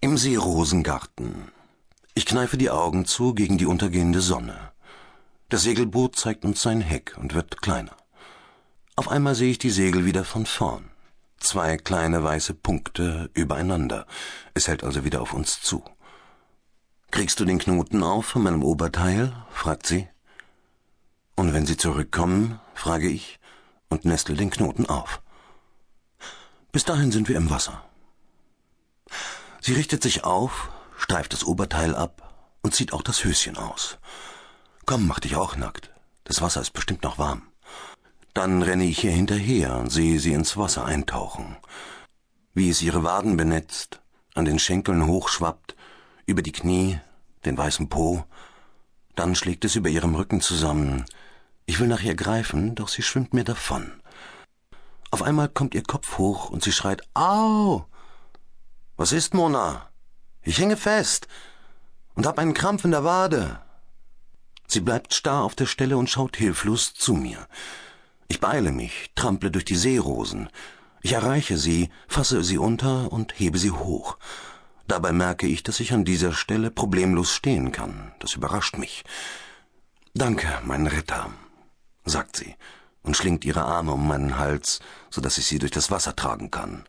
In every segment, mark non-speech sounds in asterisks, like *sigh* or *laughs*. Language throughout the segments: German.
Im Seerosengarten. Ich kneife die Augen zu gegen die untergehende Sonne. Das Segelboot zeigt uns sein Heck und wird kleiner. Auf einmal sehe ich die Segel wieder von vorn. Zwei kleine weiße Punkte übereinander. Es hält also wieder auf uns zu. Kriegst du den Knoten auf von meinem Oberteil? fragt sie. Und wenn sie zurückkommen, frage ich und nestle den Knoten auf. Bis dahin sind wir im Wasser. Sie richtet sich auf, streift das Oberteil ab und zieht auch das Höschen aus. Komm, mach dich auch nackt. Das Wasser ist bestimmt noch warm. Dann renne ich ihr hinterher und sehe sie ins Wasser eintauchen. Wie es ihre Waden benetzt, an den Schenkeln hochschwappt, über die Knie, den weißen Po. Dann schlägt es über ihrem Rücken zusammen. Ich will nach ihr greifen, doch sie schwimmt mir davon. Auf einmal kommt ihr Kopf hoch und sie schreit Au. Was ist, Mona? Ich hänge fest und hab einen Krampf in der Wade. Sie bleibt starr auf der Stelle und schaut hilflos zu mir. Ich beeile mich, trample durch die Seerosen. Ich erreiche sie, fasse sie unter und hebe sie hoch. Dabei merke ich, dass ich an dieser Stelle problemlos stehen kann. Das überrascht mich. Danke, mein Retter, sagt sie und schlingt ihre Arme um meinen Hals, so dass ich sie durch das Wasser tragen kann.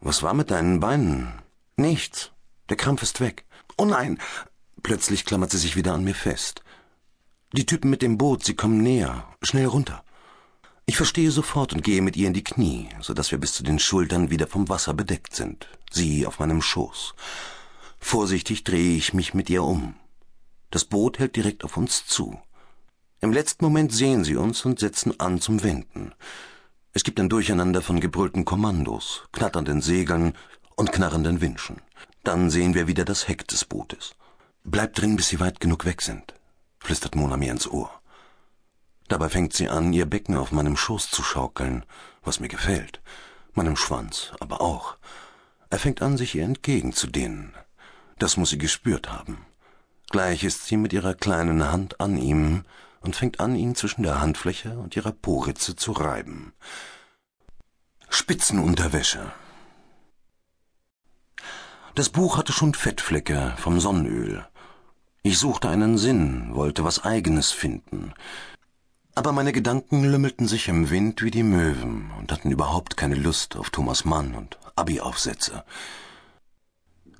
Was war mit deinen Beinen? Nichts. Der Krampf ist weg. Oh nein! Plötzlich klammert sie sich wieder an mir fest. Die Typen mit dem Boot, sie kommen näher. Schnell runter. Ich verstehe sofort und gehe mit ihr in die Knie, so dass wir bis zu den Schultern wieder vom Wasser bedeckt sind. Sie auf meinem Schoß. Vorsichtig drehe ich mich mit ihr um. Das Boot hält direkt auf uns zu. Im letzten Moment sehen sie uns und setzen an zum Wenden. Es gibt ein Durcheinander von gebrüllten Kommandos, knatternden Segeln und knarrenden Winschen. Dann sehen wir wieder das Heck des Bootes. Bleibt drin, bis sie weit genug weg sind, flüstert Mona mir ins Ohr. Dabei fängt sie an, ihr Becken auf meinem Schoß zu schaukeln, was mir gefällt, meinem Schwanz aber auch. Er fängt an, sich ihr entgegenzudehnen. Das muss sie gespürt haben. Gleich ist sie mit ihrer kleinen Hand an ihm, und fängt an, ihn zwischen der Handfläche und ihrer Poritze zu reiben. Spitzenunterwäsche. Das Buch hatte schon Fettflecke vom Sonnenöl. Ich suchte einen Sinn, wollte was Eigenes finden. Aber meine Gedanken lümmelten sich im Wind wie die Möwen und hatten überhaupt keine Lust auf Thomas Mann und Abi-Aufsätze.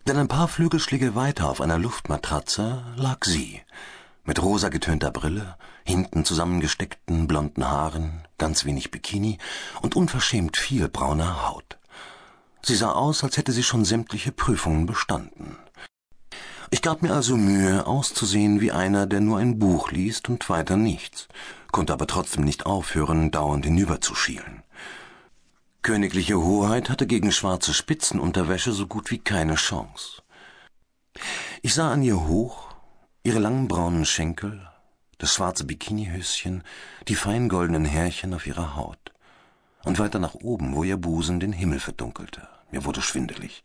Denn ein paar Flügelschläge weiter auf einer Luftmatratze lag sie, mit rosa getönter Brille, hinten zusammengesteckten blonden Haaren, ganz wenig Bikini und unverschämt viel brauner Haut. Sie sah aus, als hätte sie schon sämtliche Prüfungen bestanden. Ich gab mir also Mühe, auszusehen wie einer, der nur ein Buch liest und weiter nichts, konnte aber trotzdem nicht aufhören, dauernd hinüberzuschielen. Königliche Hoheit hatte gegen schwarze Spitzenunterwäsche so gut wie keine Chance. Ich sah an ihr hoch, Ihre langen braunen Schenkel, das schwarze Bikinihöschen, die fein goldenen Härchen auf ihrer Haut. Und weiter nach oben, wo ihr Busen den Himmel verdunkelte. Mir wurde schwindelig.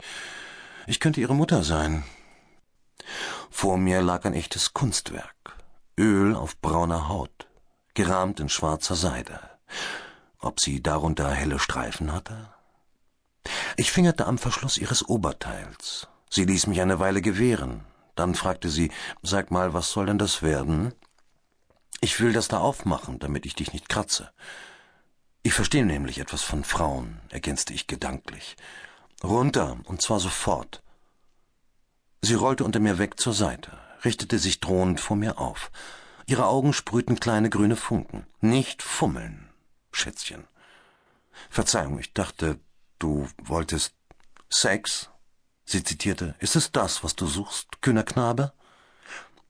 Ich könnte ihre Mutter sein. Vor mir lag ein echtes Kunstwerk. Öl auf brauner Haut, gerahmt in schwarzer Seide. Ob sie darunter helle Streifen hatte? Ich fingerte am Verschluss ihres Oberteils. Sie ließ mich eine Weile gewähren, dann fragte sie, sag mal, was soll denn das werden? Ich will das da aufmachen, damit ich dich nicht kratze. Ich verstehe nämlich etwas von Frauen, ergänzte ich gedanklich. Runter, und zwar sofort. Sie rollte unter mir weg zur Seite, richtete sich drohend vor mir auf. Ihre Augen sprühten kleine grüne Funken. Nicht fummeln, Schätzchen. Verzeihung, ich dachte, du wolltest Sex? Sie zitierte, ist es das, was du suchst, kühner Knabe?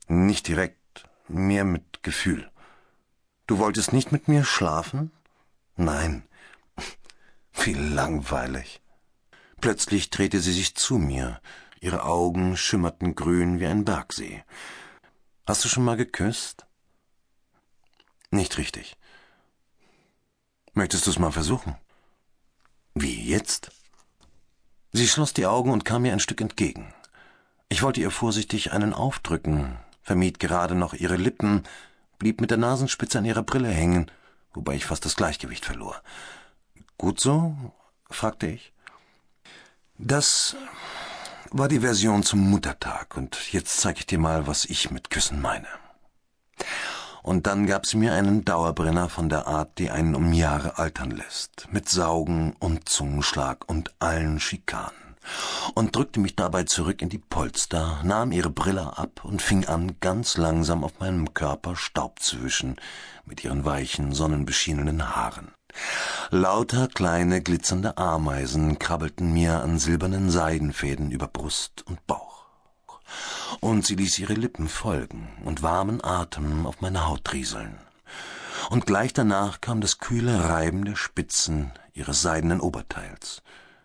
Nicht direkt, mehr mit Gefühl. Du wolltest nicht mit mir schlafen? Nein. *laughs* Wie langweilig. Plötzlich drehte sie sich zu mir. Ihre Augen schimmerten grün wie ein Bergsee. Hast du schon mal geküsst? Nicht richtig. Möchtest du es mal versuchen? Wie jetzt? Sie schloss die Augen und kam mir ein Stück entgegen. Ich wollte ihr vorsichtig einen aufdrücken, vermied gerade noch ihre Lippen, blieb mit der Nasenspitze an ihrer Brille hängen, wobei ich fast das Gleichgewicht verlor. Gut so? fragte ich. Das war die Version zum Muttertag und jetzt zeig ich dir mal, was ich mit Küssen meine. Und dann gab sie mir einen Dauerbrenner von der Art, die einen um Jahre altern lässt, mit Saugen und Zungenschlag und allen Schikanen, und drückte mich dabei zurück in die Polster, nahm ihre Brille ab und fing an, ganz langsam auf meinem Körper Staub zu wischen, mit ihren weichen, sonnenbeschienenen Haaren. Lauter kleine glitzernde Ameisen krabbelten mir an silbernen Seidenfäden über Brust und Bauch und sie ließ ihre Lippen folgen und warmen Atem auf meine Haut rieseln. Und gleich danach kam das kühle Reiben der Spitzen ihres seidenen Oberteils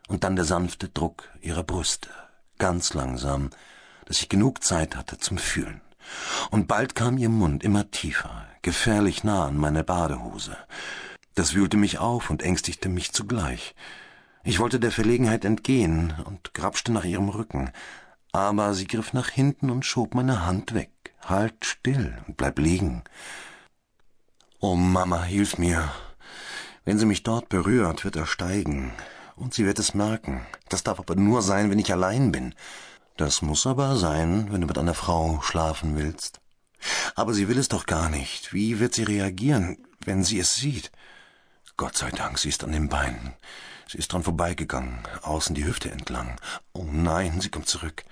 und dann der sanfte Druck ihrer Brüste, ganz langsam, dass ich genug Zeit hatte zum Fühlen. Und bald kam ihr Mund immer tiefer, gefährlich nah an meine Badehose. Das wühlte mich auf und ängstigte mich zugleich. Ich wollte der Verlegenheit entgehen und grapschte nach ihrem Rücken, aber sie griff nach hinten und schob meine Hand weg. Halt still und bleib liegen. Oh Mama, hilf mir. Wenn sie mich dort berührt, wird er steigen. Und sie wird es merken. Das darf aber nur sein, wenn ich allein bin. Das muss aber sein, wenn du mit einer Frau schlafen willst. Aber sie will es doch gar nicht. Wie wird sie reagieren, wenn sie es sieht? Gott sei Dank, sie ist an den Beinen. Sie ist dran vorbeigegangen, außen die Hüfte entlang. Oh nein, sie kommt zurück.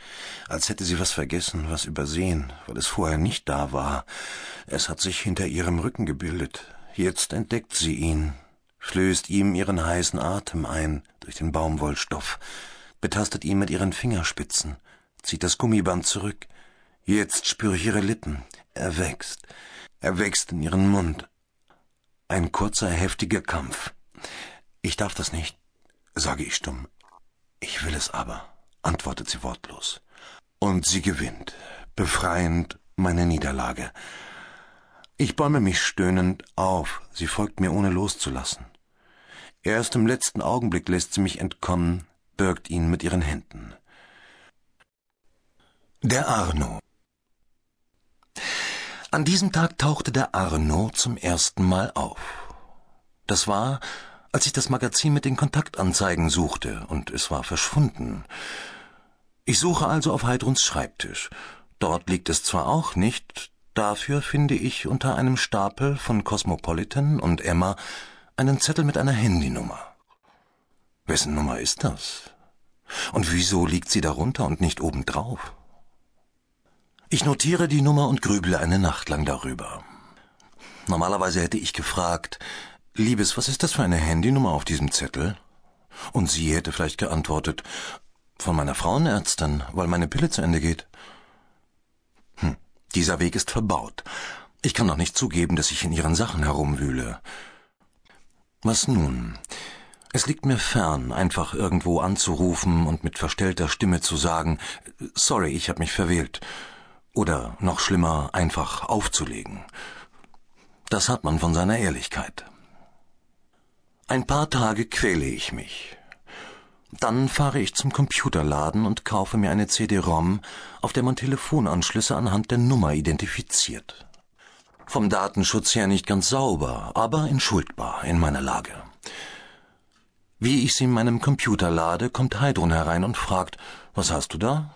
Als hätte sie was vergessen, was übersehen, weil es vorher nicht da war. Es hat sich hinter ihrem Rücken gebildet. Jetzt entdeckt sie ihn, flößt ihm ihren heißen Atem ein durch den Baumwollstoff, betastet ihn mit ihren Fingerspitzen, zieht das Gummiband zurück. Jetzt spüre ich ihre Lippen. Er wächst. Er wächst in ihren Mund. Ein kurzer, heftiger Kampf. Ich darf das nicht sage ich stumm. Ich will es aber, antwortet sie wortlos. Und sie gewinnt, befreiend meine Niederlage. Ich bäume mich stöhnend auf, sie folgt mir ohne loszulassen. Erst im letzten Augenblick lässt sie mich entkommen, birgt ihn mit ihren Händen. Der Arno An diesem Tag tauchte der Arno zum ersten Mal auf. Das war, als ich das Magazin mit den Kontaktanzeigen suchte, und es war verschwunden. Ich suche also auf Heidruns Schreibtisch. Dort liegt es zwar auch nicht, dafür finde ich unter einem Stapel von Cosmopolitan und Emma einen Zettel mit einer Handynummer. Wessen Nummer ist das? Und wieso liegt sie darunter und nicht obendrauf? Ich notiere die Nummer und grüble eine Nacht lang darüber. Normalerweise hätte ich gefragt, Liebes, was ist das für eine Handynummer auf diesem Zettel? Und sie hätte vielleicht geantwortet, von meiner Frauenärztin, weil meine Pille zu Ende geht. Hm, dieser Weg ist verbaut. Ich kann doch nicht zugeben, dass ich in ihren Sachen herumwühle. Was nun? Es liegt mir fern, einfach irgendwo anzurufen und mit verstellter Stimme zu sagen, sorry, ich habe mich verwählt. Oder noch schlimmer, einfach aufzulegen. Das hat man von seiner Ehrlichkeit. Ein paar Tage quäle ich mich. Dann fahre ich zum Computerladen und kaufe mir eine CD-ROM, auf der man Telefonanschlüsse anhand der Nummer identifiziert. Vom Datenschutz her nicht ganz sauber, aber entschuldbar in meiner Lage. Wie ich sie in meinem Computer lade, kommt Heidrun herein und fragt, was hast du da?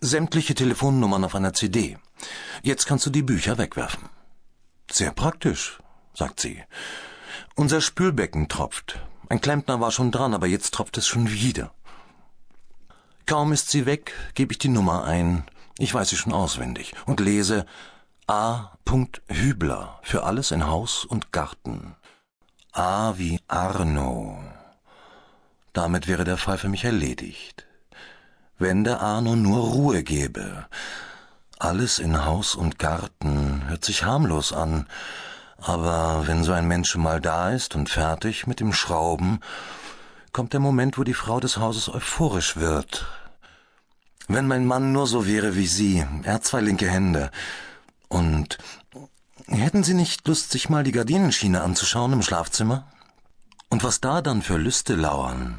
Sämtliche Telefonnummern auf einer CD. Jetzt kannst du die Bücher wegwerfen. Sehr praktisch, sagt sie. Unser Spülbecken tropft. Ein Klempner war schon dran, aber jetzt tropft es schon wieder. Kaum ist sie weg, gebe ich die Nummer ein, ich weiß sie schon auswendig, und lese A. Hübler für alles in Haus und Garten. A wie Arno. Damit wäre der Fall für mich erledigt. Wenn der Arno nur Ruhe gäbe. Alles in Haus und Garten hört sich harmlos an, aber wenn so ein Mensch mal da ist und fertig mit dem Schrauben, kommt der Moment, wo die Frau des Hauses euphorisch wird. Wenn mein Mann nur so wäre wie Sie, er hat zwei linke Hände. Und hätten Sie nicht Lust, sich mal die Gardinenschiene anzuschauen im Schlafzimmer? Und was da dann für Lüste lauern,